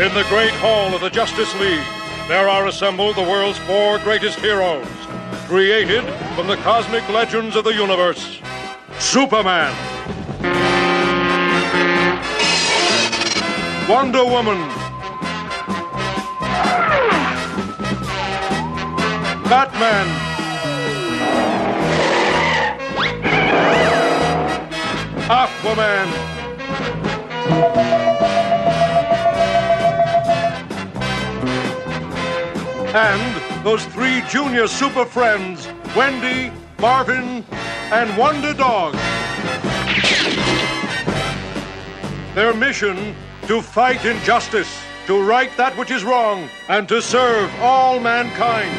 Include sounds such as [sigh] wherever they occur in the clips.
In the great hall of the Justice League, there are assembled the world's four greatest heroes, created from the cosmic legends of the universe. Superman. Wonder Woman. Batman. Aquaman. And those three junior super friends, Wendy, Marvin, and Wonder Dog. Their mission to fight injustice, to right that which is wrong, and to serve all mankind.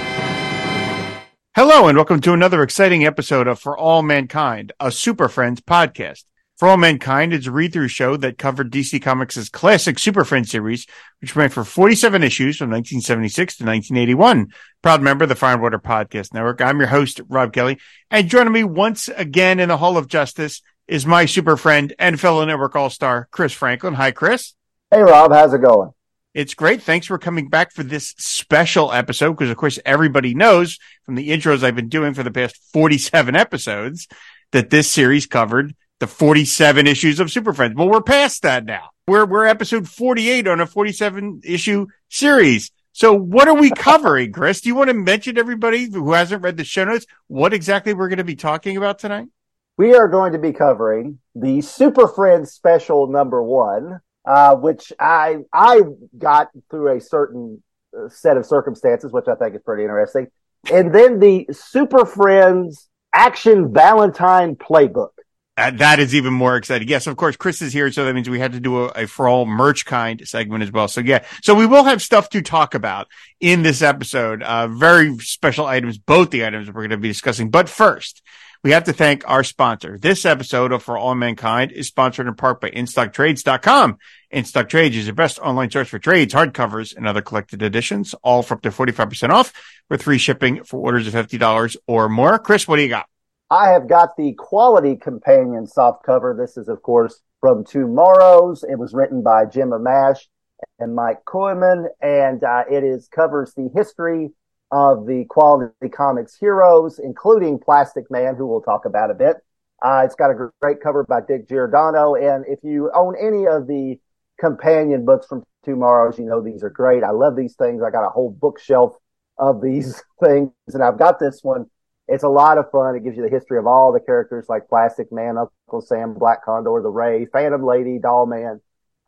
Hello, and welcome to another exciting episode of For All Mankind, a Super Friends podcast. For All Mankind is a read through show that covered DC Comics' classic Super Friends series, which ran for 47 issues from 1976 to 1981. Proud member of the Fire and Water Podcast Network. I'm your host, Rob Kelly, and joining me once again in the Hall of Justice is my super friend and fellow network all star, Chris Franklin. Hi, Chris. Hey, Rob. How's it going? It's great. Thanks for coming back for this special episode because, of course, everybody knows from the intros I've been doing for the past 47 episodes that this series covered the 47 issues of Super Friends. Well, we're past that now. We're, we're episode 48 on a 47 issue series. So what are we covering, Chris? Do you want to mention everybody who hasn't read the show notes what exactly we're going to be talking about tonight? We are going to be covering the Super Friends special number one, uh, which I I got through a certain uh, set of circumstances, which I think is pretty interesting, and then the Super Friends Action Valentine Playbook. Uh, that is even more exciting. Yes, of course, Chris is here. So that means we had to do a, a, for all merch kind segment as well. So yeah, so we will have stuff to talk about in this episode. Uh, very special items, both the items we're going to be discussing. But first, we have to thank our sponsor. This episode of For All Mankind is sponsored in part by InStockTrades.com. InStock Trades is your best online source for trades, hardcovers, and other collected editions, all for up to 45% off with free shipping for orders of $50 or more. Chris, what do you got? I have got the quality companion soft cover. This is, of course, from TwoMorrows. It was written by Jim Amash and Mike Kooiman, and uh, it is covers the history of the quality comics heroes, including Plastic Man, who we'll talk about a bit. Uh, it's got a great cover by Dick Giordano, and if you own any of the companion books from TwoMorrows, you know these are great. I love these things. I got a whole bookshelf of these [laughs] things, and I've got this one it's a lot of fun. It gives you the history of all the characters like Plastic Man, Uncle Sam, Black Condor, the Ray, Phantom Lady, Doll Man.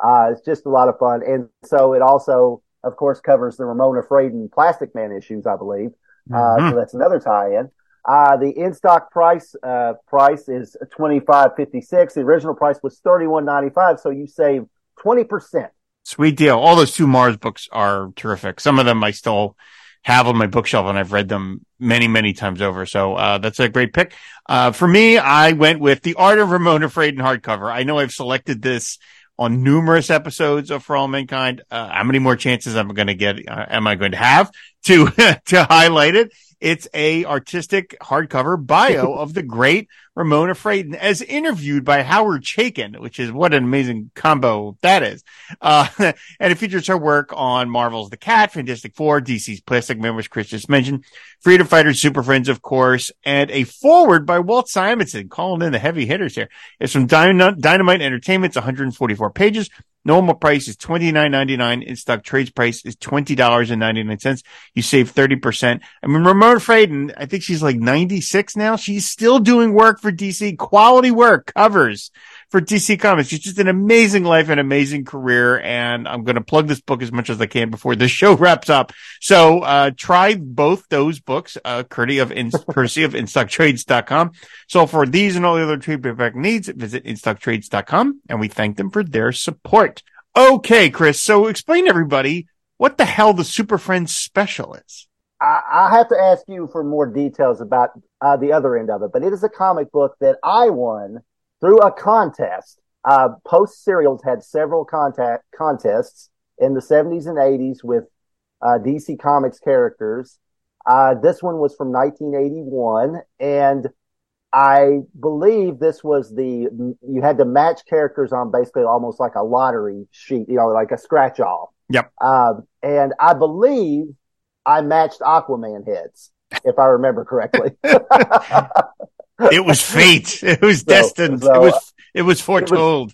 Uh, it's just a lot of fun. And so it also, of course, covers the Ramona Fradon Plastic Man issues, I believe. Uh, mm-hmm. So that's another tie-in. Uh, the in-stock price, uh, price is twenty five fifty six. The original price was thirty one ninety five. So you save 20%. Sweet deal. All those TwoMorrows books are terrific. Some of them I still have on my bookshelf and I've read them many, many times over. So, uh, that's a great pick. Uh, for me, I went with the art of Ramona Fradon hardcover. I know I've selected this on numerous episodes of For All Mankind. Uh, how many more chances am I going to get? Uh, am I going to have to, [laughs] to highlight it? It's a artistic hardcover bio [laughs] of the great Ramona Fradon as interviewed by Howard Chaykin, which is what an amazing combo that is. Uh, [laughs] and it features her work on Marvel's The Cat, Fantastic Four, DC's Plastic Man, which Chris just mentioned, Freedom Fighters, Super Friends, of course, and a forward by Walt Simonson, calling in the heavy hitters here. It's from Dynamite Entertainment. It's 144 pages. Normal price is twenty nine ninety nine. In stock trades price is twenty dollars and ninety nine cents. You save thirty percent. I mean, Ramona Fradon, I think she's like ninety six now. She's still doing work for DC, quality work, covers for DC Comics. She's just an amazing life and amazing career. And I'm going to plug this book as much as I can before the [laughs] show wraps up. So, uh, try both those books, uh, courtesy of, in, [laughs] courtesy of InStockTrades.com. So for these and all the other trade paperback needs, visit InStockTrades.com and we thank them for their support. Okay, Chris. So explain to everybody what the hell the Super Friends special is. I, I have to ask you for more details about uh, the other end of it, but it is a comic book that I won through a contest. Uh, Post Cereals had several contact contests in the 70s and 80s with uh, DC Comics characters. Uh, this one was from 1981, and I believe this was the you had to match characters on basically almost like a lottery sheet, you know, like a scratch off. Yep. Um, and I believe I matched Aquaman heads, if I remember correctly. [laughs] [laughs] it was fate. [laughs] It was so, destined. So, it was it was foretold.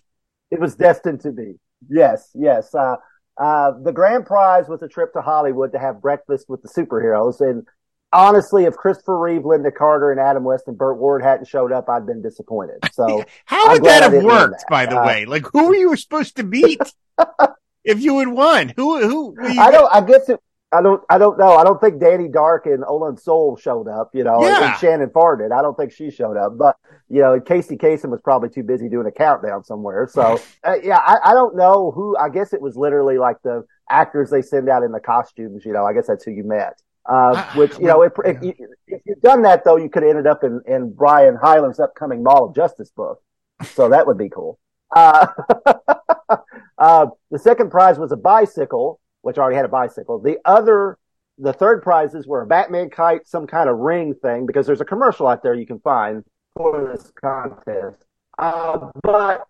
It was, it was, destined to be. Yes, yes. Uh, uh, the grand prize was a trip to Hollywood to have breakfast with the superheroes. And honestly, if Christopher Reeve, Lynda Carter, and Adam West and Burt Ward hadn't showed up, I'd been disappointed. So [laughs] how would that have worked? That. By the uh, way, like who were you supposed to meet [laughs] if you had won? Who? Who? I don't. I guess it. I don't. I don't know. I don't think Danny Dark and Olan Soule showed up. You know, yeah. and, Shannon Farr. I don't think she showed up. But you know, Casey Kasem was probably too busy doing a countdown somewhere. So uh, yeah, I, I don't know who. I guess it was literally like the actors they send out in the costumes. You know, I guess that's who you met. Uh, which you know, if, if, you, if you'd done that though, you could have ended up in, in Brian Heiler's upcoming Mall of Justice book. So that would be cool. Uh, [laughs] uh, the second prize was a bicycle, which already had a bicycle. The other, the third prizes were a Batman kite, some kind of ring thing, because there's a commercial out there you can find for this contest. Uh, but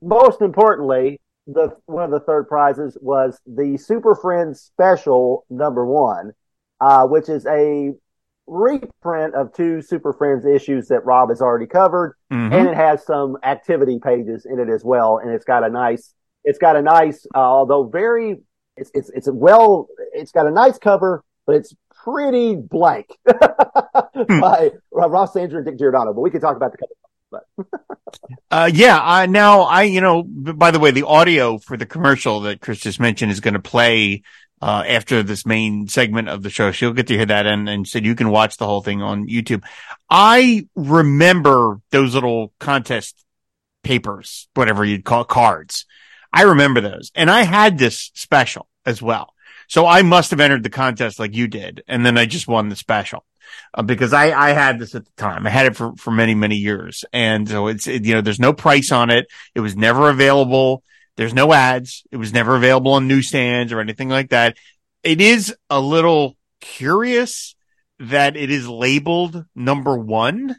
most importantly, the one of the third prizes was the Super Friends Special number one, uh, which is a reprint of two Super Friends issues that Rob has already covered, mm-hmm. and it has some activity pages in it as well. And it's got a nice, it's got a nice, uh, although very, it's it's it's a well, it's got a nice cover, but it's pretty blank [laughs] hmm. by Ross Andru and Dick Giordano. But we can talk about the cover. But [laughs] uh, yeah, I, now I, you know, by the way, the audio for the commercial that Chris just mentioned is going to play uh, after this main segment of the show. She'll get to hear that and, and said you can watch the whole thing on YouTube. I remember those little contest papers, whatever you'd call cards. I remember those and I had this special as well. So I must have entered the contest like you did. And then I just won the special. Uh, because I, I had this at the time. I had it for, for many, many years. And so it's, it, you know, there's no price on it. It was never available there's no ads. It was never available on newsstands or anything like that. It is a little curious that it is labeled number one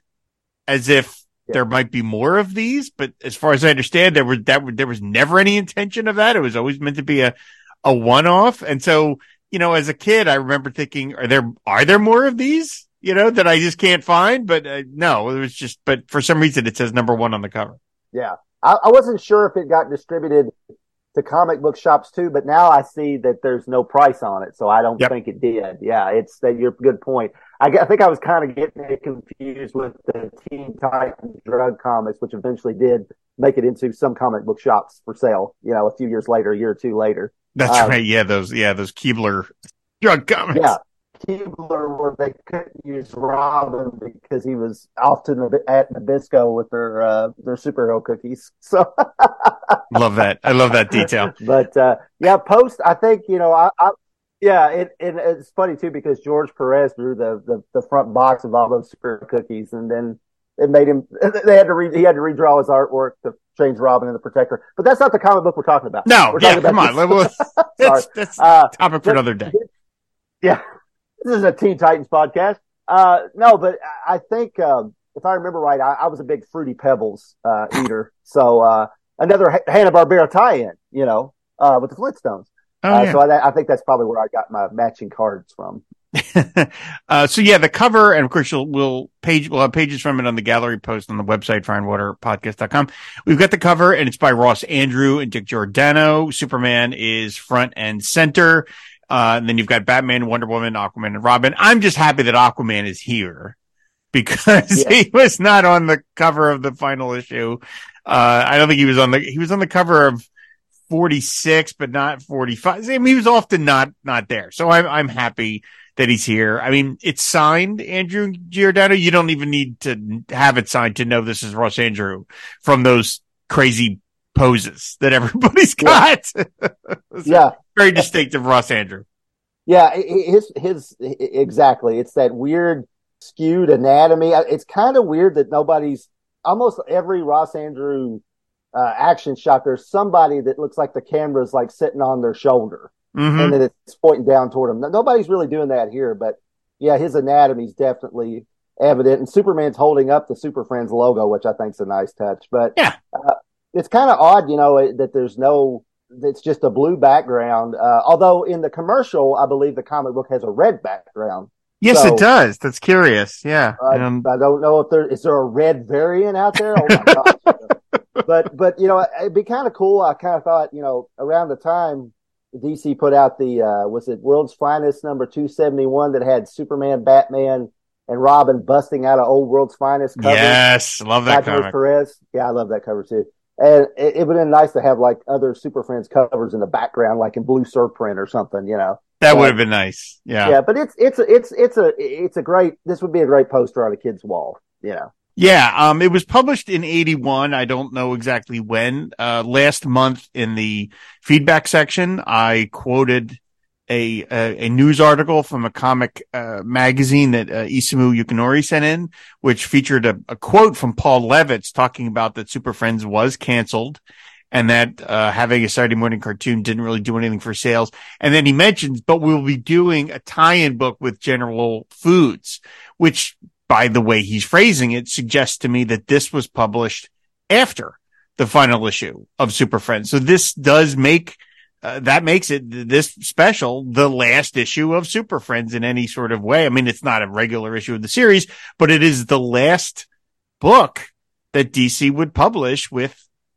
as if yeah. there might be more of these. But as far as I understand, there was that there was never any intention of that. It was always meant to be a, a one off. And so, you know, as a kid, I remember thinking, are there, are there more of these? You know, that I just can't find, but uh, no, it was just, but for some reason it says number one on the cover. Yeah. I, I wasn't sure if it got distributed to comic book shops too, but now I see that there's no price on it, so I don't yep. think it did. Yeah, it's that you're good point. I, I think I was kind of getting it confused with the Teen Titans drug comics, which eventually did make it into some comic book shops for sale. You know, a few years later, a year or two later. That's um, right. Yeah, those yeah those Keebler drug comics. Yeah, Keebler where they couldn't use Robin because he was often at Nabisco with their uh, their superhero cookies. [laughs] So love that. I love that detail. [laughs] But uh, yeah, post. I think you know. I, I yeah, it, it, it's funny too because George Perez drew the, the the front box of all those superhero cookies, and then it made him. [laughs] They had to re, he had to redraw his artwork to change Robin and the Protector. But that's not the comic book we're talking about. No, we're yeah, come on. that's, that's [laughs] uh, topic for another day. Yeah, this is a Teen Titans podcast. Uh, no, but I think, um, if I remember right, I, I, was a big Fruity Pebbles, uh, eater. So, uh, another Hanna-Barbera tie-in, you know, uh, with the Flintstones. Oh, uh, yeah. So I, I, think that's probably where I got my matching cards from. [laughs] uh, so yeah, the cover, and of course, you'll, we'll page, we'll have pages from it on the gallery post on the website, fireandwaterpodcast.com. We've got the cover and it's by Ross Andru and Dick Giordano. Superman is front and center. Uh, and then you've got Batman, Wonder Woman, Aquaman, and Robin. I'm just happy that Aquaman is here [laughs] because yeah. he was not on the cover of the final issue. Uh, I don't think he was on the, he was on the cover of 46, but not 45. I mean, he was often not, not there. So I'm, I'm happy that he's here. I mean, it's signed Andru Giordano. You don't even need to have it signed to know this is Ross Andru from those crazy poses that [laughs] everybody's got. Yeah. [laughs] yeah. Very distinctive Ross Andru. Yeah, his his exactly. It's that weird skewed anatomy. It's kind of weird that nobody's almost every Ross Andru uh, action shot. There's somebody that looks like the camera's like sitting on their shoulder, mm-hmm. and then it's pointing down toward them. Nobody's really doing that here, but yeah, his anatomy's definitely evident. And Superman's holding up the Super Friends logo, which I think's a nice touch. But yeah, uh, it's kind of odd, you know, that there's no it's just a blue background. Uh, although in the commercial, I believe the comic book has a red background. Yes, so, it does. That's curious. Yeah. Um, I don't know if there is there a red variant out there. Oh my gosh. [laughs] but but you know it'd be kind of cool. I kind of thought you know around the time DC put out the uh, was it World's Finest number two seventy one that had Superman, Batman, and Robin busting out of old World's Finest cover. Yes, love that cover. Perez. Yeah, I love that cover too. And it, it would have been nice to have like other Super Friends covers in the background, like in blue surprint or something, you know. That would have been nice. Yeah. Yeah, but it's it's a, it's it's a it's a great. This would be a great poster on a kid's wall. You know. Yeah, um, it was published in 81. I don't know exactly when. Uh, last month in the feedback section, I quoted a, a, a news article from a comic, uh, magazine that, uh, Isamu Yukinori sent in, which featured a, a, quote from Paul Levitz talking about that Super Friends was canceled and that, uh, having a Saturday morning cartoon didn't really do anything for sales. And then he mentions, but we'll be doing a tie-in book with General Foods, which by the way he's phrasing it suggests to me that this was published after the final issue of Super Friends. So this does make uh, that makes it this special the last issue of Super Friends in any sort of way. I mean, it's not a regular issue of the series, but it is the last book that DC would publish with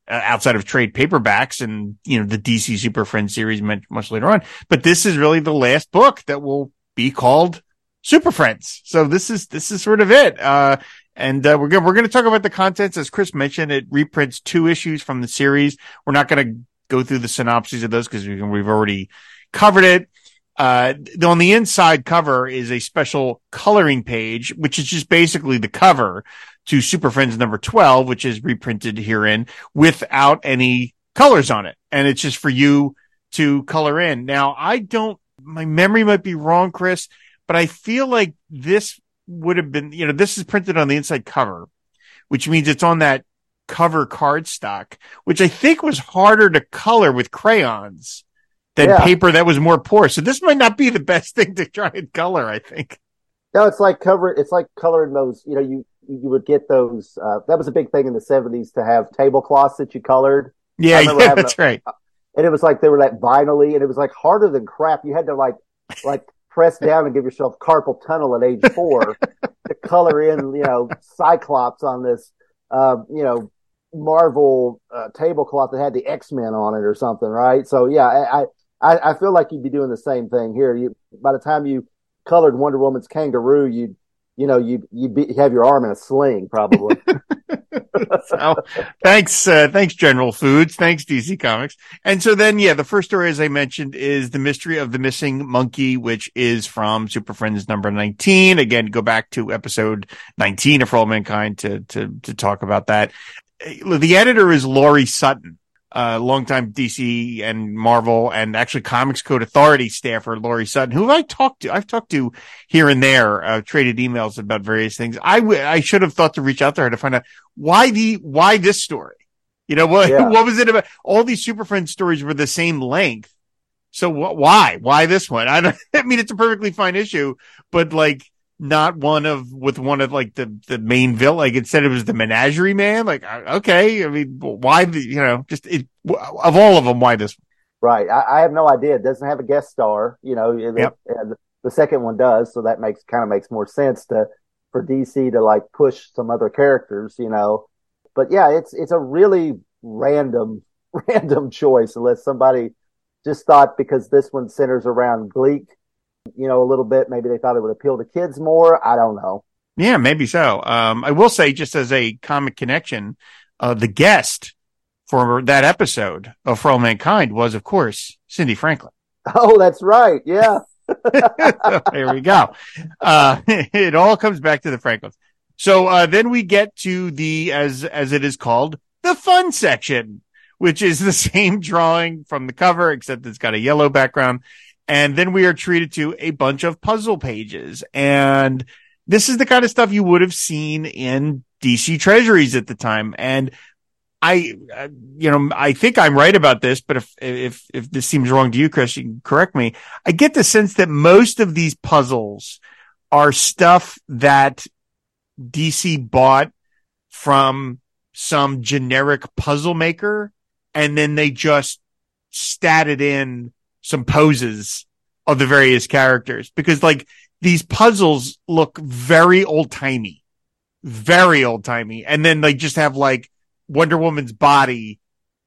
uh, outside of trade paperbacks and you know the DC Super Friends series much later on. But this is really the last book that will be called Super Friends. So this is, this is sort of it. Uh, and uh, we're going we're going to talk about the contents as Chris mentioned. It reprints two issues from the series. We're not going to go through the synopses of those because we, we've already covered it. Uh, on the inside cover is a special coloring page, which is just basically the cover to Super Friends number 12, which is reprinted herein without any colors on it. And it's just for you to color in. Now, I don't, my memory might be wrong, Chris but I feel like this would have been, you know, this is printed on the inside cover, which means it's on that cover cardstock, which I think was harder to color with crayons than yeah. paper that was more porous. So this might not be the best [laughs] thing to try and color, I think. No, it's like cover, it's like coloring those, you know, you, you would get those, uh, that was a big thing in the seventies to have tablecloths that you colored. Yeah, [laughs] yeah that's a, right. And it was like, they were like vinily and it was like harder than crap. You had to like, like press down and give yourself carpal tunnel at age four [laughs] to color in, you know, Cyclops on this, uh, you know, Marvel uh, tablecloth that had the X Men on it or something, right? So yeah, I, I I feel like you'd be doing the same thing here. You by the time you colored Wonder Woman's kangaroo, you'd you know you you'd be, have your arm in a sling probably. [laughs] [laughs] so, thanks, uh, thanks, General Foods. Thanks, DC Comics. And so then, yeah, the first story, as I mentioned, is the mystery of the missing monkey, which is from Super Friends number 19. Again, go back to episode 19 of For All Mankind to, to, to talk about that. The editor is Laurie Sutton uh, longtime DC and Marvel and actually Comics Code Authority staffer Laurie Sutton, who I talked to, I've talked to here and there, uh, traded emails about various things. I, w- I should have thought to reach out to her to find out why the, why this story? You know, what, yeah. what was it about? All these Super Friends stories were the same length. So wh- why, why this one? I don't, [laughs] I mean, it's a perfectly fine issue, but like, not one of with one of like the the main villain. Like instead it was the Menagerie Man. Like okay, I mean, why the you know just it, of all of them, why this? Right, I, I, have no idea. It doesn't have a guest star. You know, yep. the, the second one does, so that makes kind of makes more sense to for DC to like push some other characters. You know, but yeah, it's it's a really random [laughs] random choice unless somebody just thought because this one centers around Gleek you know, a little bit. Maybe they thought it would appeal to kids more. I don't know. Yeah, maybe so. Um, I will say, just as a comic connection, uh, the guest for that episode of For All Mankind was, of course, Cindy Franklin. [laughs] Oh, that's right. Yeah. [laughs] [laughs] there we go. Uh, it all comes back to the Franklins. So, uh, then we get to the, as, as it is called, the fun section, which is the same drawing from the cover, except it's got a yellow background. And then we are treated to a bunch of puzzle pages. And this is the kind of stuff you would have seen in DC treasuries at the time. And I, uh, you know, I think I'm right about this, but if, if, if this seems wrong to you, Chris, you can correct me. I get the sense that most of these puzzles are stuff that DC bought from some generic puzzle maker and then they just statted in some poses of the various characters because like these puzzles look very old timey, very old timey. And then they just have like Wonder Woman's body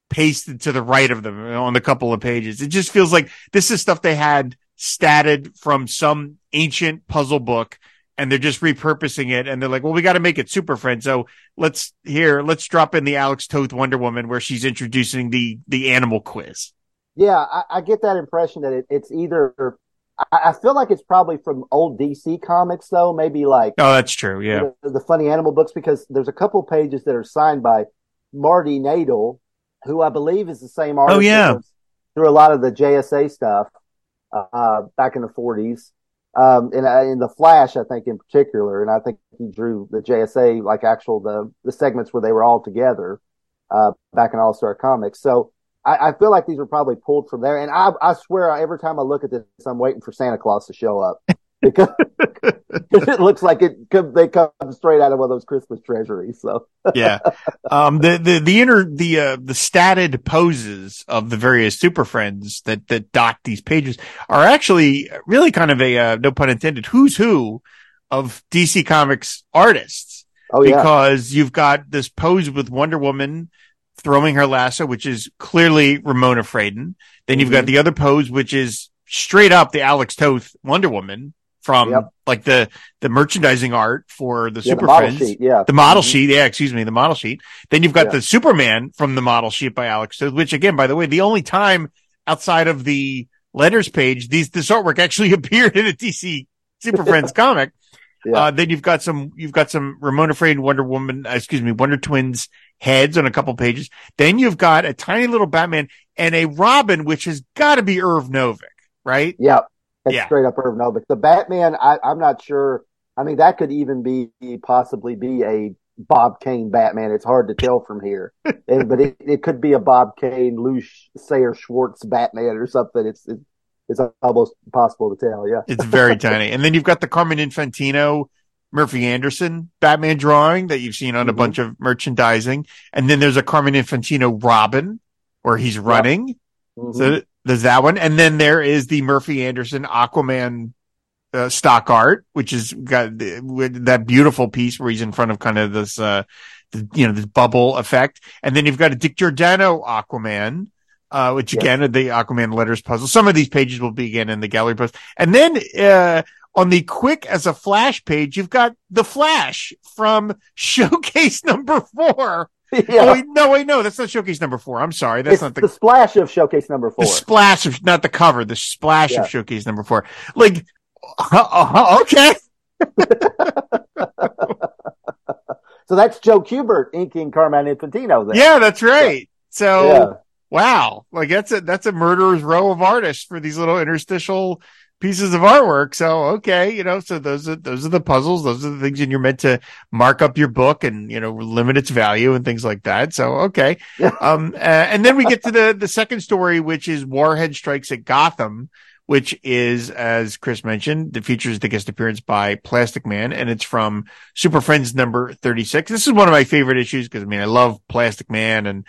pasted to the right of them on a couple of pages. It just feels like this is stuff they had statted from some ancient puzzle book and they're just repurposing it and they're like, well, we got to make it super friend. So let's here, let's drop in the Alex Toth Wonder Woman where she's introducing the, the animal quiz. Yeah. I, I get that impression that it, it's either, I, I, feel like it's probably from old DC comics though, maybe like, oh, that's true. Yeah. The, the funny animal books, because there's a couple pages that are signed by Marty Naydel, who I believe is the same artist. Oh, yeah. Through a lot of the JSA stuff, uh, back in the forties um, in, uh, in the Flash, I think in particular, and I think he drew the JSA like actual the the segments where they were all together uh, back in All Star Comics. So I, I, feel like these were probably pulled from there. And I, I swear, every time I look at this, I'm waiting for Santa Claus to show up [laughs] because [laughs] it looks like it could, they come straight out of one of those Christmas treasuries. So [laughs] yeah, um, the the the inner the uh, the statted poses of the various Super Friends that that dot these pages are actually really kind of a uh, no pun intended who's who of DC Comics artists. Oh yeah, because you've got this pose with Wonder Woman throwing her lasso, which is clearly Ramona Fradon. Then you've mm-hmm. got the other pose, which is straight up the Alex Toth Wonder Woman from yep. like the the merchandising art for the yeah, Super the Friends. Sheet, yeah. The model mm-hmm. sheet. Yeah, excuse me, the model sheet. Then you've got yeah. the Superman from the model sheet by Alex Toth, which again, by the way, the only time outside of the letters page, these this artwork actually [laughs] appeared in a DC Super Friends comic. Yeah. Uh, then you've got some, you've got some Ramona Fradon Wonder Woman, uh, excuse me, Wonder Twins heads on a couple pages. Then you've got a tiny little Batman and a Robin, which has got to be Irv Novick, right? Yeah. That's yeah. straight up Irv Novick. The Batman, I, I'm not sure. I mean, that could even be possibly be a Bob Kane Batman. It's hard to tell from here, [laughs] and, but it, it could be a Bob Kane, Lew Sayre Schwartz Batman or something. It's it, it's almost impossible to tell. Yeah, it's very tiny. And then you've got the Carmine Infantino, Murphy Anderson Batman drawing that you've seen on mm-hmm. a bunch of merchandising, and then there's a Carmine Infantino Robin where he's running. Yep. Mm-hmm. So there's that one. And then there is the Murphy Anderson Aquaman uh, stock art, which is got that beautiful piece where he's in front of kind of this, uh, the, you know, this bubble effect. And then you've got a Dick Giordano Aquaman, uh, which again, yes. the Aquaman letters puzzle. Some of these pages will be again in the gallery post. And then, uh, on the quick as a flash page, you've got the flash from [laughs] showcase number four yeah. Oh, wait, no, wait, no, that's not showcase number four. I'm sorry. That's it's not the, the, splash of showcase number four. The splash of, not the cover, the splash yeah. of showcase number four. Like, uh, uh, okay. [laughs] so that's Joe Kubert inking Carmine Infantino. Then. Yeah, that's right. So, yeah. Wow, like that's a, that's a murderer's row of artists for these little interstitial pieces of artwork. So, okay, you know, so those are, those are the puzzles. Those are the things and you're meant to mark up your book and, you know, limit its value and things like that. So, okay. um, uh, and then we get to the, the second story, which is Warhead Strikes at Gotham, which is, as Chris mentioned, the features the guest appearance by Plastic Man and it's from Super Friends number 36. This is one of my favorite issues because I mean, I love Plastic Man and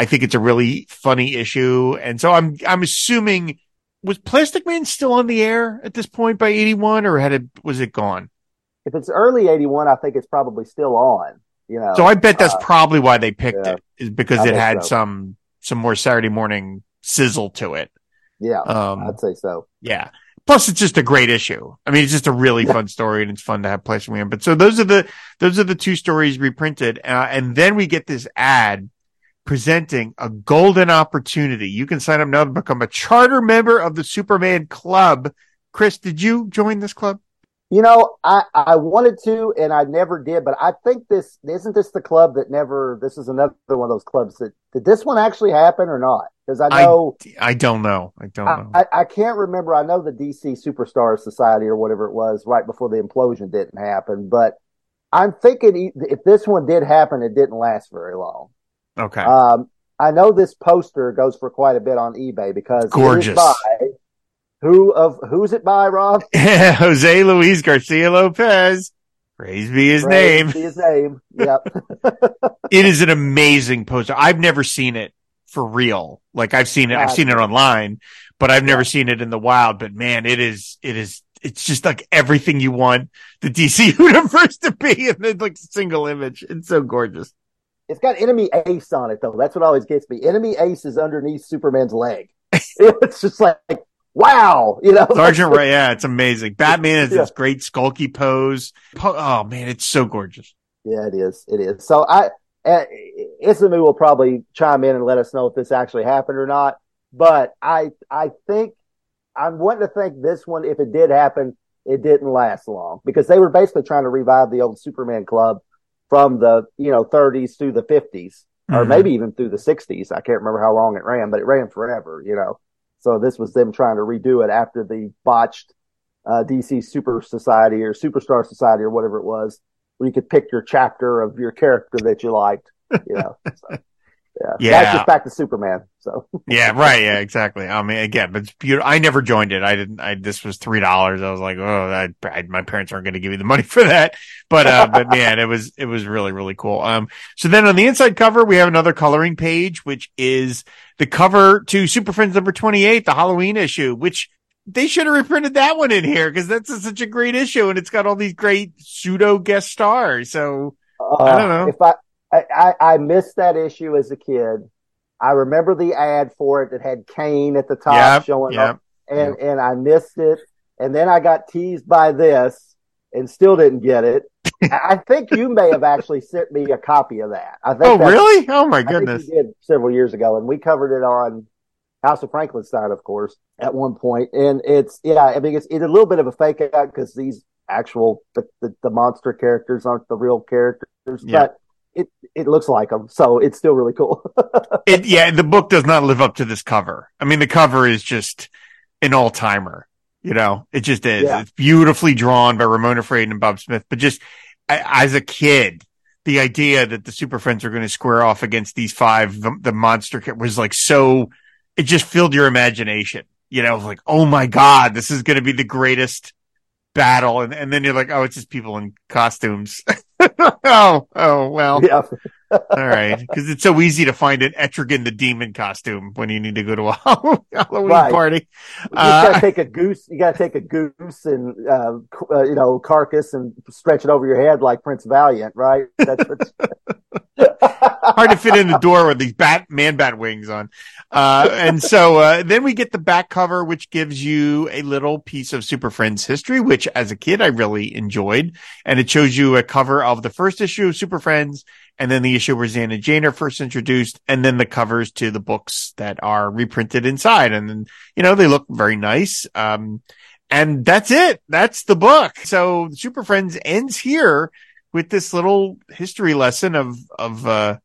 I think it's a really funny issue. And so I'm, I'm assuming was Plastic Man still on the air at this point by 81 or had it, was it gone? If it's early 81, I think it's probably still on, you know. So I bet that's uh, probably why they picked yeah, it is because I it had so. some, some more Saturday morning sizzle to it. Yeah. Um, I'd say so. Yeah. Plus it's just a great issue. I mean, it's just a really fun story and it's fun to have Plastic Man. But so those are the, those are the two stories reprinted. Uh, and then we get this ad presenting a golden opportunity. You can sign up now to become a charter member of the Superman Club. Chris, did you join this club? You know, I, I wanted to and I never did, but I think this isn't this the club that never this is another one of those clubs that did this one actually happen or not? Because I know I, I, don't know. I don't know. I, I, can't remember. I know the DC Superstar Society or whatever it was right before the implosion didn't happen, but I'm thinking if this one did happen, it didn't last very long. Okay. Um, I know this poster goes for quite a bit on eBay because gorgeous. By, who of who's it by, Rob? [laughs] Jose Luis Garcia Lopez. Praise be his Praise name. Be his name. Yep. [laughs] it is an amazing poster. I've never seen it for real. Like I've seen it, I've seen it online, but I've never yeah. seen it in the wild. But man, it is, it is, it's just like everything you want the DC [laughs] universe to be in the like single image. It's so gorgeous. It's got enemy ace on it though. That's what always gets me. Enemy ace is underneath Superman's leg. [laughs] it's just like, wow, you know, Sergeant Ray. Yeah, it's amazing. Batman is [laughs] yeah. this great skulky pose. Oh man, it's so gorgeous. Yeah, it is. It is. So I, uh, Isamu will probably chime in and let us know if this actually happened or not. But I, I think I'm wanting to think this one, if it did happen, it didn't last long because they were basically trying to revive the old Superman club from the, you know, 30s through the 50s mm-hmm. or maybe even through the 60s. I can't remember how long it ran, but it ran forever, you know. So this was them trying to redo it after the botched uh, DC Super Society or Superstar Society or whatever it was where you could pick your chapter of your character that you liked. You know, so, [laughs] yeah, yeah. That's just back to Superman. So [laughs] yeah, right, yeah, exactly. I mean, again, but it's beautiful. I never joined it. I didn't. I this was three dollars. I was like, oh, I, I, my parents aren't going to give me the money [laughs] for that. But uh, but [laughs] man, it was it was really really cool. Um, so then on the inside cover we have another coloring page, which is the cover to Super Friends number twenty eight, the Halloween issue, which they should have reprinted that one in here because that's a, such a great issue and it's got all these great pseudo guest stars. So uh, I don't know if I, I, I missed that issue as a kid. I remember the ad for it that had Kane at the top yep, showing yep, up and, yep. and I missed it. And then I got teased by this and still didn't get it. [laughs] I think you may have actually sent me a copy of that. I think oh, really? Oh my goodness. did several years ago and we covered it on House of Frankenstein, of course, at one point. And it's, yeah, I mean, it's, it's a little bit of a fake out because these actual, the, the, the, monster characters aren't the real characters, yeah. but it, it looks like them. So it's still really cool. [laughs] it, yeah, the book does not live up to this cover. I mean, the cover is just an all timer. You know, it just is. Yeah. It's beautifully drawn by Ramona Fradon and Bob Smith, but just I, as a kid, the idea that the Super Friends are going to square off against these five, the, the monster was like so it just filled your imagination. You know, like, oh my God, this is going to be the greatest battle. And, and then you're like, oh, it's just people in costumes. [laughs] [laughs] oh, oh, well. Yeah. All right. Cause it's so easy to find an Etrigan the demon costume when you need to go to a [laughs] Halloween right. party. You uh, gotta take a goose, you gotta take a goose and, uh, uh, you know, carcass and stretch it over your head like Prince Valiant, right? That's what's [laughs] [laughs] hard to fit in the door with these bat, man bat wings on. Uh, and so, uh, then we get the back cover, which gives you a little piece of Super Friends history, which as a kid I really enjoyed. And it shows you a cover of the first issue of Super Friends and then the issue where Zan and Jane are first introduced and then the covers to the books that are reprinted inside. And then, you know, they look very nice. Um, and that's it. That's the book. So Super Friends ends here with this little history lesson of, of, uh,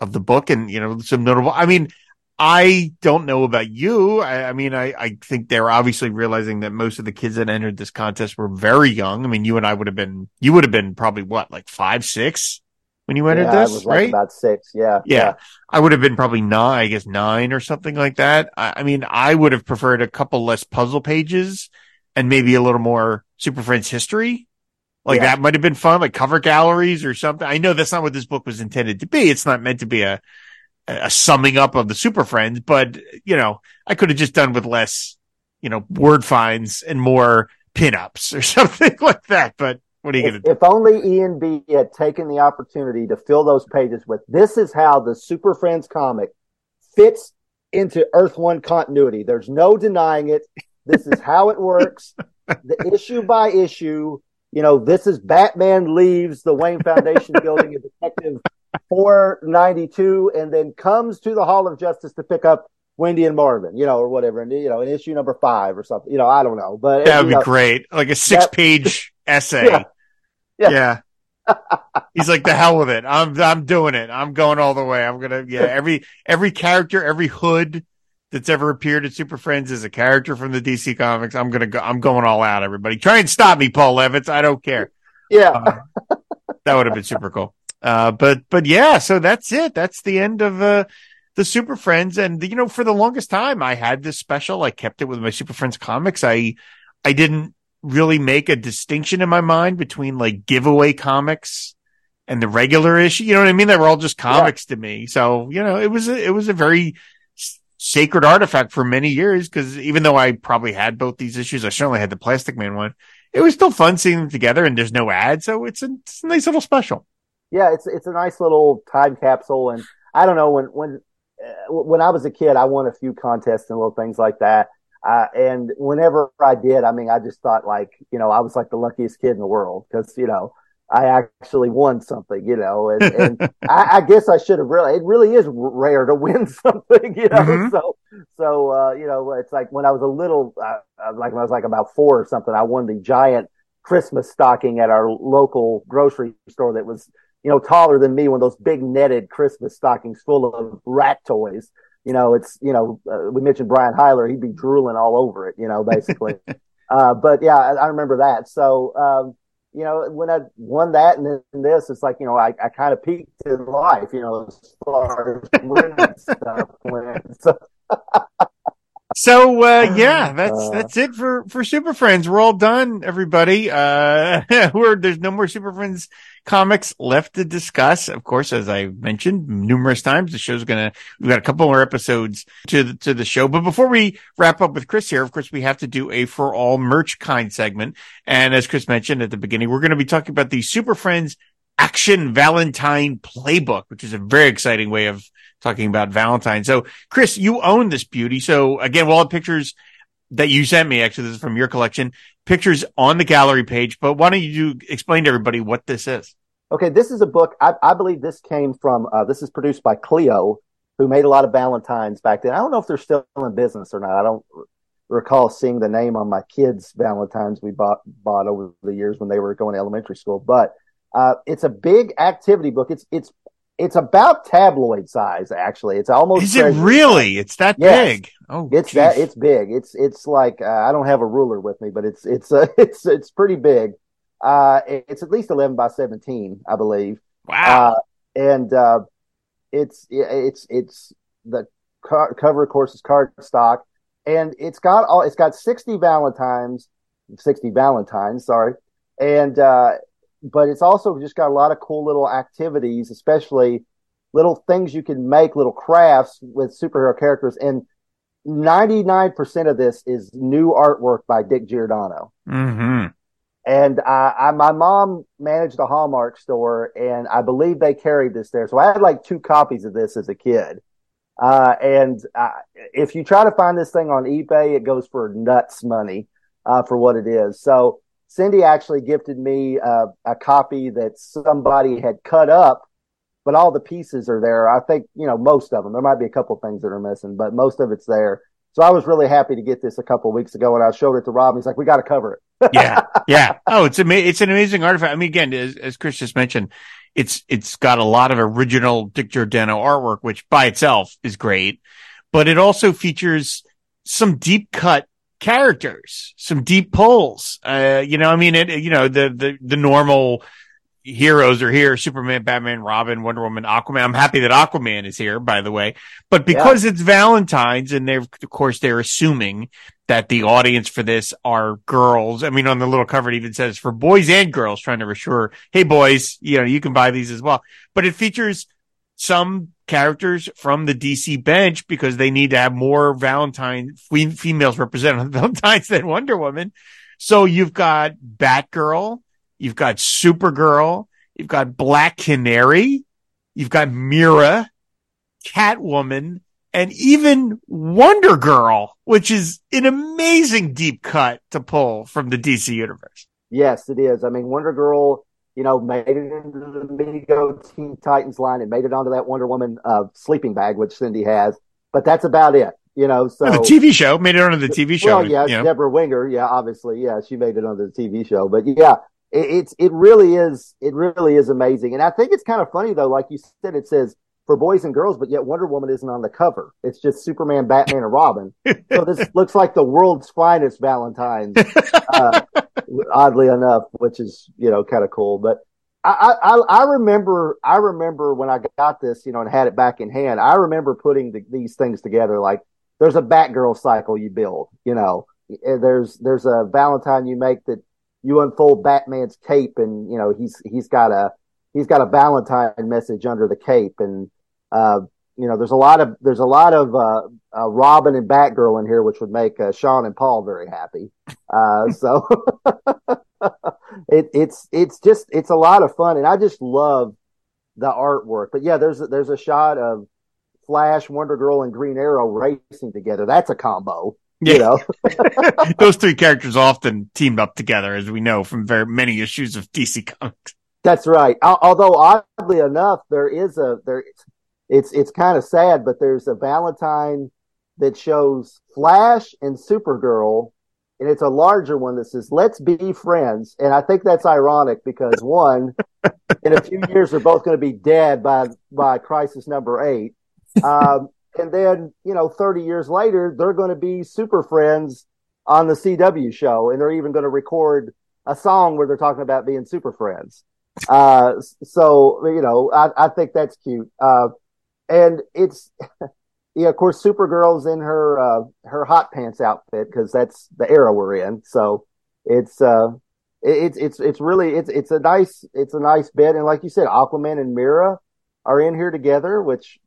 of the book and, you know, some notable, I mean, I don't know about you. I, I mean, I, I, think they're obviously realizing that most of the kids that entered this contest were very young. I mean, you and I would have been, you would have been probably what, like five, six when you entered yeah, this, was right? Like about six. Yeah, yeah. Yeah. I would have been probably nine, I guess nine or something like that. I, I mean, I would have preferred a couple less puzzle pages and maybe a little more Super Friends history. Like yeah. that might have been fun, like cover galleries or something. I know that's not what this book was intended to be. It's not meant to be a, a summing up of the Super Friends, but you know, I could have just done with less, you know, word finds and more pinups or [laughs] something like that. But what are you going to do? If only Ian B had taken the opportunity to fill those pages with this is how the Super Friends comic fits into Earth One continuity. There's no denying it. This is how it works. the issue by issue, you know, this is Batman leaves the Wayne Foundation [laughs] building in detective 492 and then comes to the Hall of Justice to pick up Wendy and Marvin, you know, or whatever. And, you know, in issue number five or something, you know, I don't know, but that would be know, great. Like a six that, page essay. Yeah. yeah. yeah. He's like, the hell with it. I'm, I'm doing it. I'm going all the way. I'm to, yeah, [laughs] every, every character, every hood that's ever appeared at Super Friends is a character from the DC comics. I'm to go, I'm going all out, everybody. Try and stop me, Paul Levitz. I don't care. Yeah. Uh, that would have been super cool. Uh, but, but yeah, so that's it. That's the end of, uh, the Super Friends. And, you know, for the longest time, I had this special. I kept it with my Super Friends comics. I, I didn't really make a distinction in my mind between like giveaway comics and the regular issue. You know what I mean? They were all just comics yeah. to me. So, you know, it was, a, it was a very sacred artifact for many years. Cause even though I probably had both these issues, I certainly had the Plastic Man one. It was still fun seeing them together and there's no ad. So it's a, it's a nice little special. Yeah. It's, it's a nice little time capsule. And I don't know when, when, uh, when I was a kid, I won a few contests and little things like that. Uh, and whenever I did, I mean, I just thought like, you know, I was like the luckiest kid in the world because, you know, I actually won something, you know, and, and [laughs] I, I, guess I should have really, it really is rare to win [laughs] something, you know, mm-hmm. so, so, uh, you know, it's like when I was a little, uh, uh, like when I was like about four or something, I won the giant Christmas stocking at our local grocery store that was, you know, taller than me, one of those big netted Christmas stockings full of rat toys you know, it's, you know, uh, we mentioned Brian Heiler, he'd be drooling all over it, you know, basically. [laughs] uh, but yeah, I, I, remember that. So, um, you know, when I won that and then this, it's like, you know, I, I kind of peaked in life, you know, as far as winning [laughs] stuff. So, [laughs] so uh, yeah, that's uh, that's it for for Super Friends. We're all done, everybody. Uh, we're there's no more Super Friends comics left to discuss. Of course, as I mentioned numerous times, the show's gonna we've got a couple more episodes to the, to the show. But before we wrap up with Chris here, of course, we have to do a for all merch kind segment. And as Chris mentioned at the beginning, we're going to be talking about the Super Friends Action Valentine Playbook, which is a very exciting way of talking about Valentine. So, Chris, you own this beauty. So, again, all the pictures that you sent me, actually, this is from your collection, pictures on the gallery page. But why don't you explain to everybody what this is? Okay, this is a book. I, I believe this came from. Uh, this is produced by Cleo, who made a lot of Valentines back then. I don't know if they're still in business or not. I don't recall seeing the name on my kids' Valentines we bought bought over the years when they were going to elementary school. But uh, it's a big activity book. It's it's it's about tabloid size. Actually, it's almost. Is it really? Size. It's that yes. big. Oh, it's geez. that. It's big. It's it's like uh, I don't have a ruler with me, but it's it's [laughs] uh, it's it's pretty big. Uh, it's at least 11 by 17, I believe. Wow. Uh, and, uh, it's, it's, it's the cover, of course, is card stock and it's got all, it's got 60 Valentines, 60 Valentines, sorry. And, uh, but it's also just got a lot of cool little activities, especially little things you can make, little crafts with superhero characters. And 99% of this is new artwork by Dick Giordano. Mm-hmm. And I, I, my mom managed a Hallmark store and I believe they carried this there. So I had like two copies of this as a kid. Uh, and uh, if you try to find this thing on eBay, it goes for nuts money, uh, for what it is. So Cindy actually gifted me uh, a copy that somebody had cut up, but all the pieces are there. I think, you know, most of them, there might be a couple things that are missing, but most of it's there. So I was really happy to get this a couple weeks ago and I showed it to Rob. He's like, we got to cover it [laughs] yeah, yeah. Oh, it's ama- It's an amazing artifact. I mean, again, as, as Chris just mentioned, it's it's got a lot of original Dick Giordano artwork, which by itself is great, but it also features some deep cut characters, some deep pulls. Uh, you know, I mean, it, you know, the the the normal heroes are here Superman, Batman, Robin, Wonder Woman, Aquaman. I'm happy that Aquaman is here, by the way. But because yeah. it's Valentine's and they're, of course, they're assuming that the audience for this are girls. I mean, on the little cover, it even says for boys and girls, trying to assure, hey, boys, you know, you can buy these as well. But it features some characters from the DC bench because they need to have more Valentine females represented on [laughs] Valentine's than Wonder Woman. So you've got Batgirl You've got Supergirl. You've got Black Canary. You've got Mera, Catwoman, and even Wonder Girl, which is an amazing deep cut to pull from the DC universe. Yes, it is. I mean, Wonder Girl, you know, made it into the Mego Teen Titans line and made it onto that Wonder Woman uh, sleeping bag, which Cindy has. But that's about it. You know, so the TV show made it onto the TV show. Well, yeah, you know. Winger. Yeah, obviously, yeah, she made it onto the TV show. But yeah, it, it's it really is it really is amazing. And I think it's kind of funny though, like you said, it says for boys and girls, but yet Wonder Woman isn't on the cover. It's just Superman, Batman, and Robin. so this [laughs] looks like the world's finest Valentine's, uh, [laughs] oddly enough, which is you know kind of cool. But I, I I remember I remember when I got this, you know, and had it back in hand. I remember putting the, these things together. Like there's a Batgirl cycle you build, you know. There's there's a Valentine you make that you unfold Batman's cape and, you know, he's, he's got a, he's got a Valentine message under the cape, and uh, you know, there's a lot of there's a lot of uh, uh, Robin and Batgirl in here, which would make uh, Sean and Paul very happy. Uh, [laughs] so [laughs] it, it's it's just it's a lot of fun, and I just love the artwork. But yeah, there's a, there's a shot of Flash, Wonder Girl, and Green Arrow racing together. That's a combo. Yeah. You know, [laughs] Those three characters often teamed up together, as we know from very many issues of DC Comics. that's right. Although oddly enough, there is a there. It's it's kind of sad, but there's a Valentine that shows Flash and Supergirl, and it's a larger one that says "Let's be friends." And I think that's ironic because one, [laughs] in a few years, they're both going to be dead by by Crisis Number Eight, um, and then you know, thirty years later, they're going to be super friends on the CW show, and they're even going to record a song where they're talking about being super friends. Uh, so you know, I, I think that's cute. Uh, and it's [laughs] yeah, of course, Supergirl's in her uh, her hot pants outfit because that's the era we're in. So it's uh, it's it's it's really it's it's a nice it's a nice bit, and like you said, Aquaman and Mera are in here together, which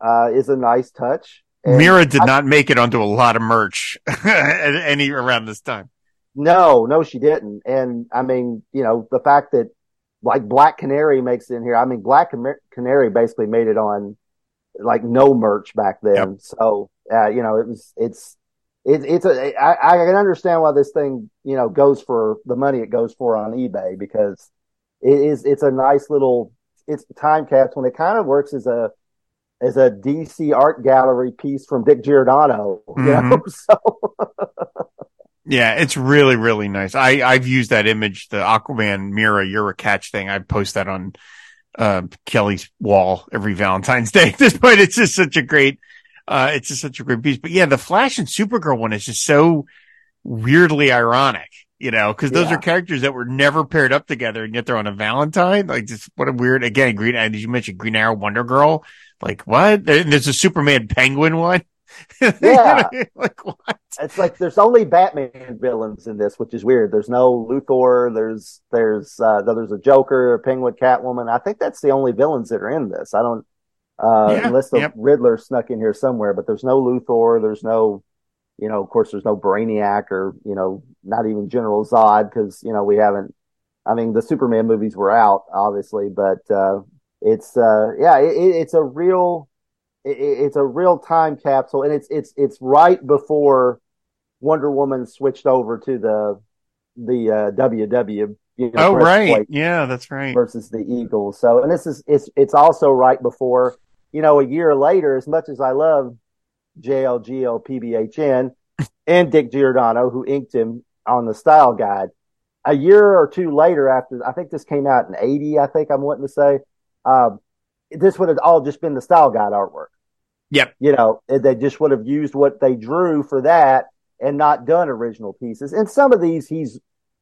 uh, is a nice touch. And Mera did not make it onto a lot of merch [laughs] any around this time. No, no, she didn't. And I mean, you know, the fact that like Black Canary makes it in here. I mean, Black Canary basically made it on like no merch back then. Yep. So, uh, you know, it was, it's, it, it's a, I, I can understand why this thing, you know, goes for the money it goes for on eBay because it is, it's a nice little, it's time capsule and it kind of works as a, as a DC art gallery piece from Dick Giordano, you know, [laughs] so [laughs] Yeah, it's really, really nice. I, I've used that image, the Aquaman Mera, you're a catch thing. I post that on, uh, Kelly's wall every Valentine's Day [laughs] at this point. It's just such a great, uh, it's just such a great piece. But yeah, the Flash and Supergirl one is just so weirdly ironic, you know, cause those Yeah. are characters that were never paired up together and yet they're on a Valentine. Like just what a weird, again, Green, did you mention Green Arrow, Wonder Girl? Like what? There- There's a Superman Penguin one. Yeah. [laughs] like what? it's like there's only Batman villains in this, which is weird. There's no Luthor. There's there's uh, there's a Joker, a Penguin, Catwoman. I think that's the only villains that are in this. I don't uh, Yeah, unless the yep. Riddler snuck in here somewhere. But there's no Luthor. There's no you know, of course, there's no Brainiac or you know, not even General Zod because you know we haven't. I mean, the Superman movies were out, obviously, but uh, it's uh, yeah, it, it- it's a real it, it- it's a real time capsule, and it's it's it's right before Wonder Woman switched over to the the uh, WW. You know, Oh, right. Yeah, that's right. versus the Eagles. So, and this is it's it's also right before you know a year later. As much as I love JLGL PBHN and Dick Giordano, who inked him on the style guide, a year or two later, after I think this came out in '80, I think I'm wanting to say, um, this would have all just been the style guide artwork. Yep. You know, they just would have used what they drew for that and not done original pieces. And some of these he's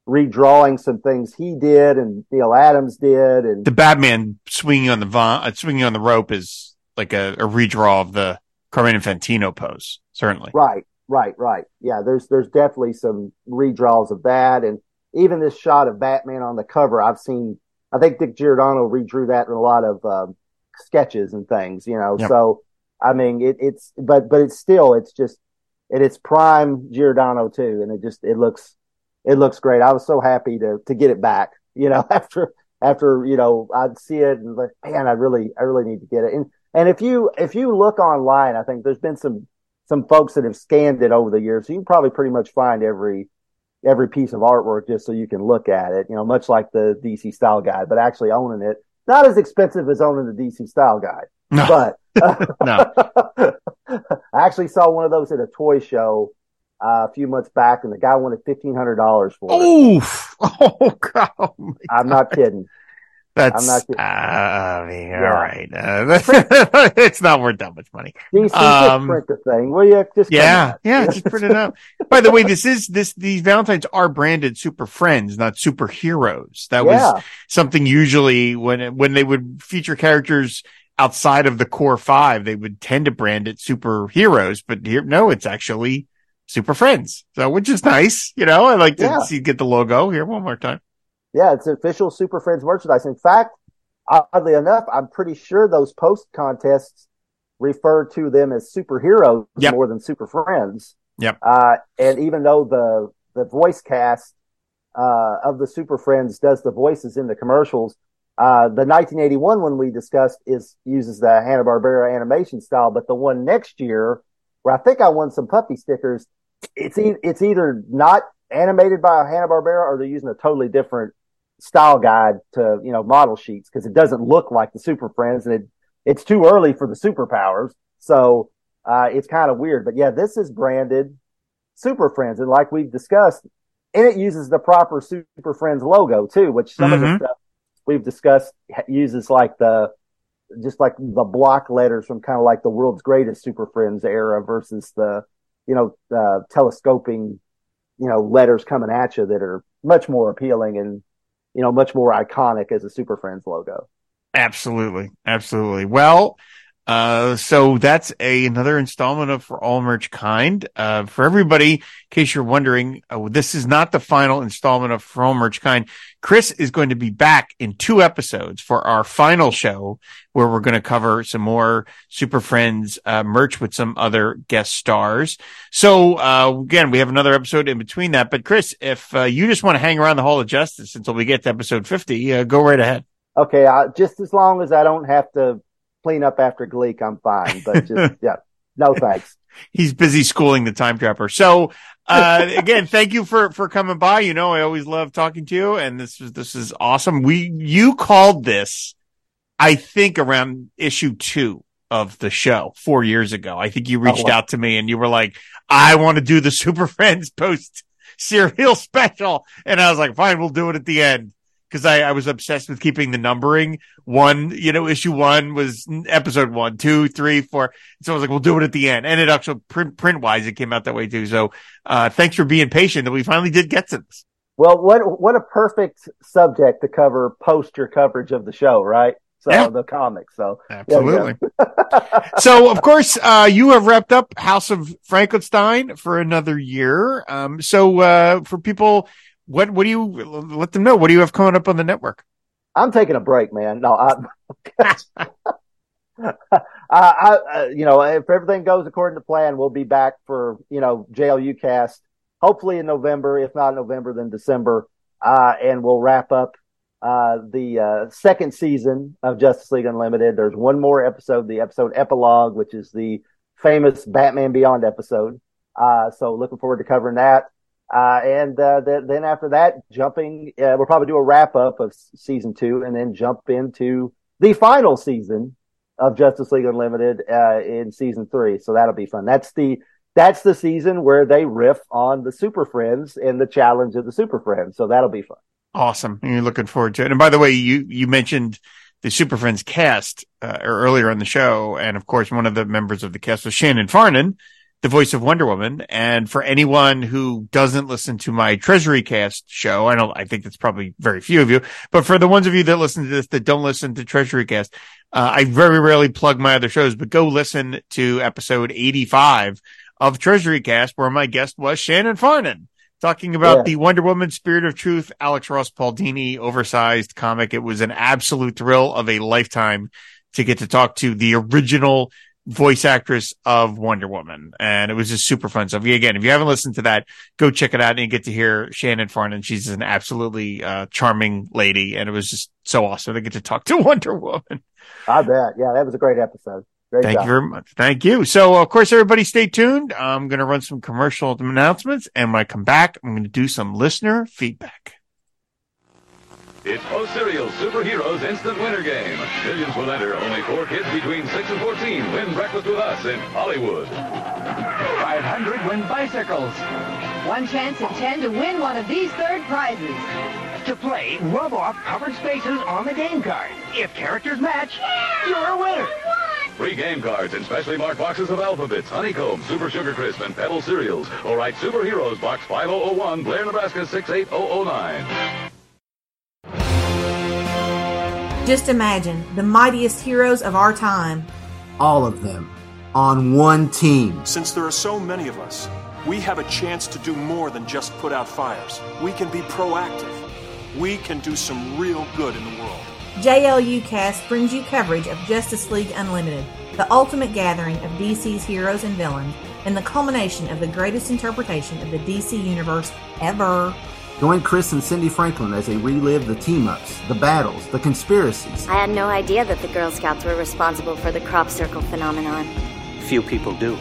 redrawing some things he did and Neal Adams did and The Batman swinging on the va- uh, swinging on the rope is like a, a redraw of the Carmine Infantino pose. Certainly. Right, right, right. Yeah, there's there's definitely some redraws of that, and even this shot of Batman on the cover, I've seen. I think Dick Giordano redrew that in a lot of um, sketches and things, you know. Yep. So I mean, it, it's but but it's still it's just it, it's prime Giordano too, and it just it looks it looks great. I was so happy to to get it back, you know, [laughs] after after you know I'd see it and like man, I really I really need to get it. And and if you if you look online, I think there's been some some folks that have scanned it over the years. So you can probably pretty much find every every piece of artwork just so you can look at it. You know, much like the DC Style Guide, but actually owning it not as expensive as owning the DC Style Guide, No, but [laughs] no. [laughs] I actually saw one of those at a toy show uh, a few months back, and the guy wanted fifteen hundred dollars for it. Oof. [laughs] Oh God. I'm not kidding. That's, I'm not uh, I mean, Yeah. all right. [laughs] Uh, it's not worth that much money. DC, Um, print the thing, will you? Just Yeah. Yeah. Just print it up. [laughs] By the way, this is, this, these Valentines are branded super friends, not superheroes. That was something usually when, when they would feature characters outside of the core five, they would tend to brand it superheroes, but here, no, it's actually super friends. So, which is nice. You know, I like to Yeah. see, get the logo here one more time. Yeah, it's official Super Friends merchandise. In fact, oddly enough, I'm pretty sure those post contests refer to them as superheroes Yep. more than super friends. Yep. Uh, and even though the the voice cast uh, of the Super Friends does the voices in the commercials, uh, the 1981 one we discussed is uses the Hanna Barbera animation style, but the one next year, where I think I won some puppy stickers, it's e- it's either not animated by Hanna Barbera or they're using a totally different style guide to you know model sheets because it doesn't look like the Super Friends and it it's too early for the superpowers, so uh, it's kind of weird. But yeah, this is branded Super Friends, and like we've discussed, and it uses the proper Super Friends logo too, which some of Mhm. the stuff we've discussed uses like the just like the block letters from kind of like the world's greatest Super Friends era versus the you know uh, telescoping you know letters coming at you that are much more appealing and you know much more iconic as a Super Friends logo. Absolutely. Absolutely. Well, uh, so that's a, another installment of For All Merch Kind. Uh, for everybody, in case you're wondering, uh, this is not the final installment of For All Merch Kind. Chris is going to be back in two episodes for our final show where we're going to cover some more Super Friends, uh, merch with some other guest stars. So, uh, again, we have another episode in between that. But Chris, if, uh, you just want to hang around the Hall of Justice until we get to episode 50, uh, go right ahead. Okay, just as long as I don't have to clean up after Gleek, I'm fine. But just [laughs] yeah, no thanks. he's busy schooling the time trapper. So, uh, [laughs] again, thank you for, for coming by. You know, I always love talking to you and this is, this is awesome. We, you called this, I think around issue two of the show four years ago. I think you reached wow. out to me and you were like, I want to do the [laughs] Super Friends Post Cereal special. And I was like, fine, we'll do it at the end. Cause I, I was obsessed with keeping the numbering. One, you know, issue one was episode one, two, three, four. So I was like, we'll do it at the end. And it actually print, print wise, it came out that way too. So, uh, thanks for being patient that we finally did get to this. Well, what what a perfect subject to cover post your coverage of the show, right? So Yeah. the comics. So Absolutely. [laughs] so, of course, uh, you have wrapped up House of Frankenstein for another year. Um, so, uh, for people, what, what do you let them know? What do you have coming up on the network? I'm taking a break, man. No, I, [laughs] I, I you know, if everything goes according to plan, we'll be back for you know JLU cast hopefully in November. If not November, then December, uh, and we'll wrap up uh, the uh, second season of Justice League Unlimited. There's one more episode, the episode epilogue, which is the famous Batman Beyond episode. Uh, so looking forward to covering that. Uh, and uh, th- then after that, jumping, uh, we'll probably do a wrap up of season two, and then jump into the final season of Justice League Unlimited uh, in season three. So that'll be fun. That's the that's the season where they riff on the Super Friends and the challenge of the Super Friends. So that'll be fun. Awesome. And you're looking forward to it. And by the way, you, you mentioned the Super Friends cast, uh, earlier on the show. And of course, one of the members of the cast was Shannon Farnon, the voice of Wonder Woman. And for anyone who doesn't listen to my Treasury cast show, I don't, I think that's probably very few of you, but for the ones of you that listen to this that don't listen to Treasury cast, uh, I very rarely plug my other shows, but go listen to episode 85 of Treasury cast where my guest was Shannon Farnon talking about Yeah. the Wonder Woman Spirit of Truth, Alex Ross Paul Dini oversized comic. It was an absolute thrill of a lifetime to get to talk to the original voice actress of Wonder Woman. And it was just super fun. So if you, again, if you haven't listened to that, go check it out and you get to hear Shannon Farnon. She's an absolutely uh, charming lady. And it was just so awesome to get to talk to [laughs] Wonder Woman. I bet. Yeah, that was a great episode. Great Thank job. you very much. Thank you. So, of course, everybody stay tuned. I'm going to run some commercial announcements. And when I come back, I'm going to do some listener feedback. It's Post Cereal Superheroes Instant Winner Game. Millions will enter. Only four kids between 6 and 14 win breakfast with us in Hollywood. 500 win bicycles. One chance in 10 to win one of these third prizes. To play, rub off covered spaces on the game card. If characters match, you're a winner. Free game cards and specially marked boxes of Alpha-Bits, Honeycomb, Super Sugar Crisp, and Pebble cereals. Or write Superheroes Box 5001, Blair, Nebraska 68009. Just imagine the mightiest heroes of our time. all of them on one team. Since there are so many of us, we have a chance to do more than just put out fires. We can be proactive. We can do some real good in the world. JLU Cast brings you coverage of Justice League Unlimited, the ultimate gathering of DC's heroes and villains, and the culmination of the greatest interpretation of the DC Universe ever. Join Chris and Cindy Franklin as they relive the team ups, the battles, the conspiracies. I had no idea that the Girl Scouts were responsible for the crop circle phenomenon. Few people do.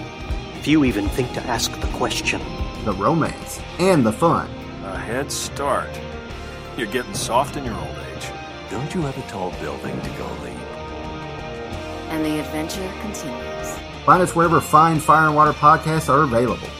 Few even think to ask the question. The romance and the fun. A head start. You're getting soft in your old age. Don't you have a tall building to go leap? And the adventure continues. Find us wherever fine fire and water podcasts are available.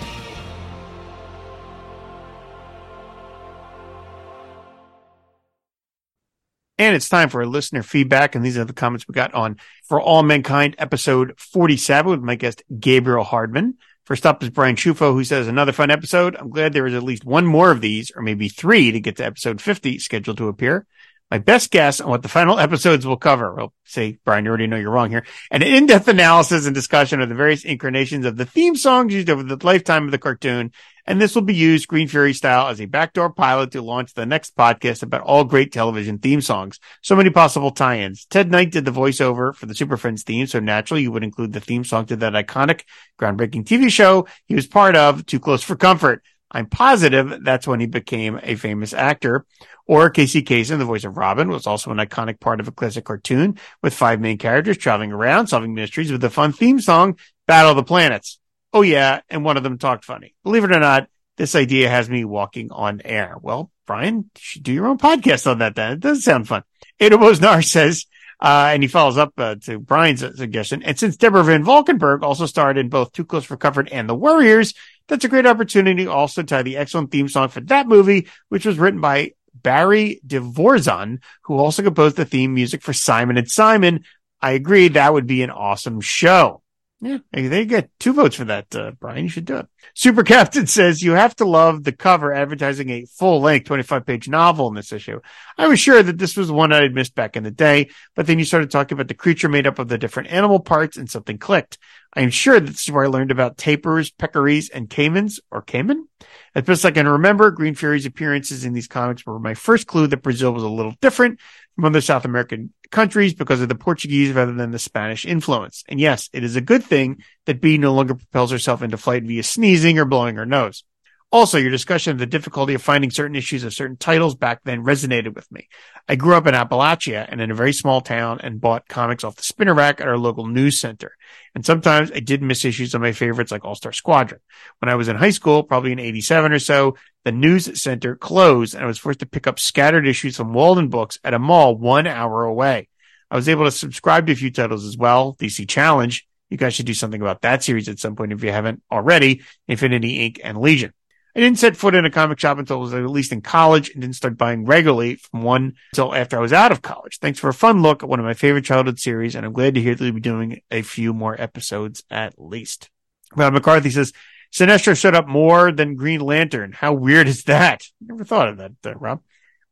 And it's time for a listener feedback. And these are the comments we got on For All Mankind, episode 47 with my guest, Gabriel Hardman. First up is Brian Chufo, who says, another fun episode. I'm glad there is at least one more of these, or maybe three to get to episode 50 scheduled to appear. My best guess on what the final episodes will cover. Well, say, Brian, you already know you're wrong here. An in-depth analysis and discussion of the various incarnations of the theme songs used over the lifetime of the cartoon. And this will be used Green Fury style as a backdoor pilot to launch the next podcast about all great television theme songs. So many possible tie-ins. Ted Knight did the voiceover for the Super Friends theme. So naturally you would include the theme song to that iconic groundbreaking TV show he was part of, Too Close for Comfort. I'm positive that's when he became a famous actor. Or Casey Kasem, the voice of Robin, was also an iconic part of a classic cartoon with five main characters traveling around solving mysteries with a fun theme song, Battle of the Planets. Oh yeah, and one of them talked funny. Believe it or not, this idea has me walking on air. Well, Brian, you should do your own podcast on that then. It does sound fun. Edo Bosnar [laughs] says, uh, and he follows up uh, to Brian's suggestion. And since Deborah Van Valkenburgh also starred in both Too Close for Comfort and The Warriors, that's a great opportunity also to tie the excellent theme song for that movie, which was written by Barry De Vorzon, who also composed the theme music for Simon and Simon. I agree that would be an awesome show. Yeah, they get two votes for that, uh, Brian. You should do it. Super Captain [laughs] says you have to love the cover advertising a full length 25 page novel in this issue. I was sure that this was one I had missed back in the day, but then you started talking about the creature made up of the different animal parts and something clicked. I am sure this is where I learned about tapirs, peccaries, and caimans or caiman. As best I can remember, Green Fury's appearances in these comics were my first clue that Brazil was a little different from other South American countries because of the Portuguese rather than the Spanish influence. And yes, it is a good thing that Bee no longer propels herself into flight via sneezing or blowing her nose. Also, your discussion of the difficulty of finding certain issues of certain titles back then resonated with me. I grew up in Appalachia and in a very small town and bought comics off the spinner rack at our local news center. And sometimes I did miss issues of my favorites like All Star Squadron. When I was in high school, probably in 87 or so, the news center closed and I was forced to pick up scattered issues from Walden Books at a mall one hour away. I was able to subscribe to a few titles as well. DC Challenge. You guys should do something about that series at some point if you haven't already. Infinity Inc. and Legion. I didn't set foot in a comic shop until I was at least in college and didn't start buying regularly from one until after I was out of college. Thanks for a fun look at one of my favorite childhood series. And I'm glad to hear that you'll be doing a few more episodes at least. Rob McCarthy says, Sinestro showed up more than Green Lantern. How weird is that? Never thought of that, uh, Rob.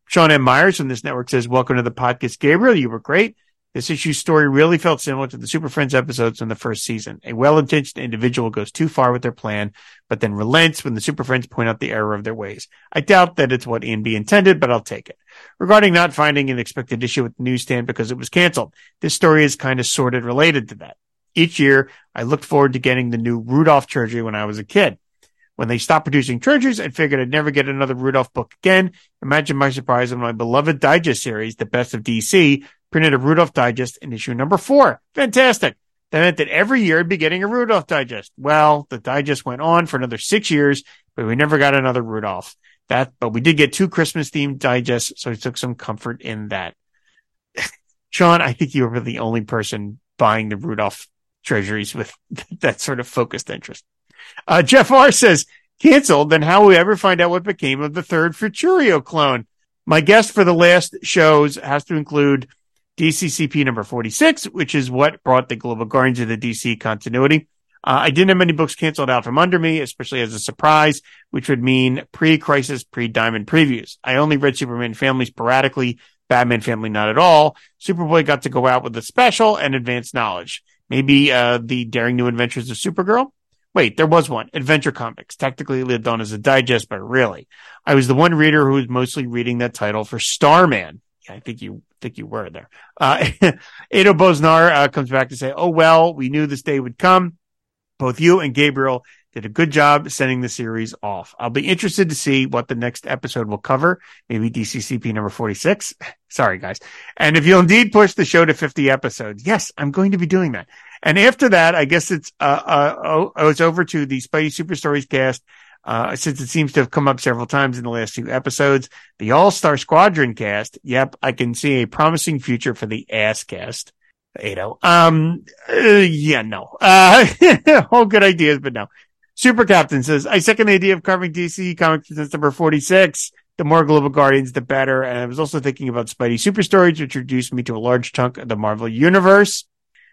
Sean M. Myers from this network says, welcome to the podcast. Gabriel, you were great. This issue's story really felt similar to the Super Friends episodes in the first season. A well-intentioned individual goes too far with their plan, but then relents when the Super Friends point out the error of their ways. I doubt that it's what Ian B intended, but I'll take it. Regarding not finding an expected issue at the newsstand because it was canceled, this story is kind of sorted related to that. Each year, I looked forward to getting the new Rudolph trilogy when I was a kid. When they stopped producing trilogies, I figured I'd never get another Rudolph book again. Imagine my surprise when my beloved Digest series, The Best of DC, printed a Rudolph Digest in issue number four. Fantastic. That meant that every year I'd be getting a Rudolph Digest. Well, the Digest went on for another six years, but we never got another Rudolph. That, but we did get two Christmas themed digests, so I took some comfort in that. [laughs] Sean, I think you were the only person buying the Rudolph treasuries with [laughs] that sort of focused interest. Uh, Jeff R says, canceled, then how will we ever find out what became of the third Futurio clone? My guest for the last shows has to include DCCP number 46, which is what brought the Global Guardians of the DC continuity. Uh, I didn't have many books canceled out from under me, especially as a surprise, which would mean pre-crisis, pre-diamond previews. I only read Superman Family sporadically, Batman Family not at all. Superboy got to go out with a special and advanced knowledge. Maybe, uh, the daring new adventures of Supergirl. Wait, there was one. Adventure Comics. Technically lived on as a digest, but really. I was the one reader who was mostly reading that title for Starman. I think you think you were there. Uh, [laughs] Edo Bosnar uh, comes back to say, "Oh well, we knew this day would come. Both you and Gabriel did a good job sending the series off. I'll be interested to see what the next episode will cover. Maybe DCCP number 46. [laughs] Sorry, guys. And if you'll indeed push the show to 50 episodes, yes, I'm going to be doing that. And after that, I guess it's, uh, uh, oh it's over to the Spidey Super Stories cast. Uh, since it seems to have come up several times in the last few episodes, the All Star Squadron cast. Yep, I can see a promising future for the Ass cast. Edo. Um, uh, yeah, no. Uh, [laughs] all good ideas, but no. Super Captain says, I second the idea of carving DC Comics since number 46. The more Global Guardians, the better. And I was also thinking about Spidey Super Stories, which introduced me to a large chunk of the Marvel Universe.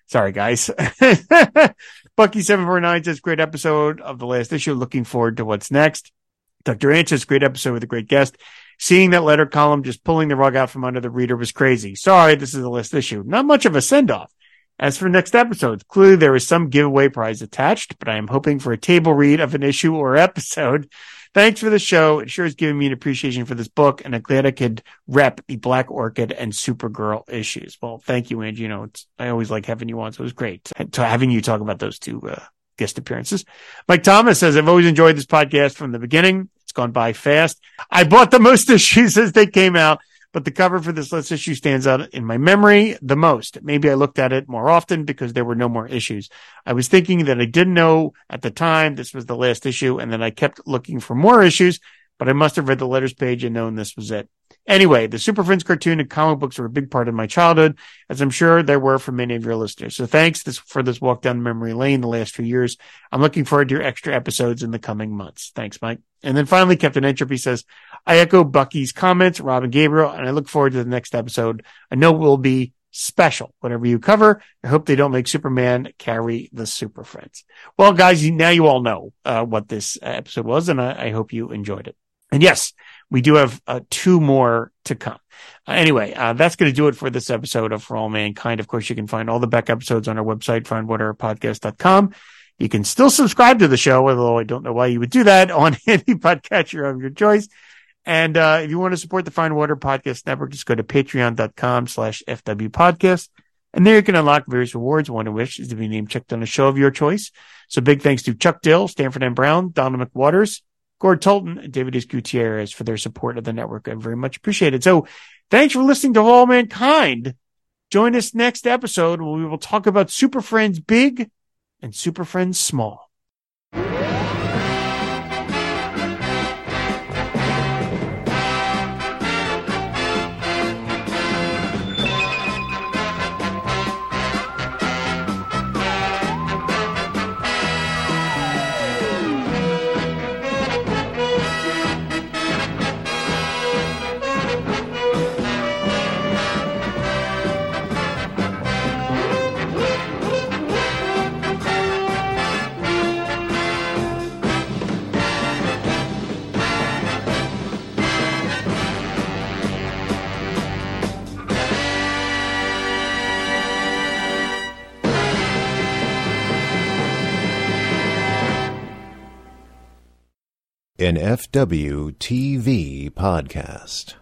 Sorry, guys. [laughs] Bucky749 says, great episode of the last issue. Looking forward to what's next. Dr. Anj says, great episode with a great guest. Seeing that letter column just pulling the rug out from under the reader was crazy. Sorry, this is the last issue. Not much of a send off. As for next episodes, clearly there is some giveaway prize attached, but I am hoping for a table read of an issue or episode. Thanks for the show. It sure has given me an appreciation for this book, and I'm glad I could rep the Black Orchid and Supergirl issues. Well, thank you, Anj. You know, I always like having you on, so it was great to having you talk about those two uh, guest appearances. Mike Thomas says, I've always enjoyed this podcast from the beginning. It's gone by fast. I bought the most issues as they came out but the cover for this last issue stands out in my memory the most. Maybe I looked at it more often because there were no more issues. I was thinking that I didn't know at the time this was the last issue and then I kept looking for more issues, but I must have read the letters page and known this was it. Anyway, the Super Friends cartoon and comic books were a big part of my childhood, as I'm sure there were for many of your listeners. So thanks this, for this walk down memory lane the last few years. I'm looking forward to your extra episodes in the coming months. Thanks, Mike. And then finally, Captain Entropy says, I echo Bucky's comments, Robin Gabriel, and I look forward to the next episode. I know it will be special. Whatever you cover, I hope they don't make Superman carry the Super Friends. Well, guys, now you all know uh, what this episode was, and I, I hope you enjoyed it. And yes, we do have uh, two more to come. Uh, anyway, uh, that's going to do it for this episode of For All Mankind. Of course, you can find all the back episodes on our website, fireandwaterpodcast.com. You can still subscribe to the show, although I don't know why you would do that on [laughs] any podcatcher of your choice. And uh, if you want to support the Fire and Water Podcast Network, just go to patreon.com slash FW podcast. And there you can unlock various rewards, one of which is to be named checked on a show of your choice. So big thanks to Chuck Dill, Stanford and Brown, Donald McWaters, Gord Tolton and David S. Gutierrez for their support of the network. I very much appreciate it. So thanks for listening to All Mankind. Join us next episode where we will talk about Super Friends Big and Super Friends Small. An FW TV podcast.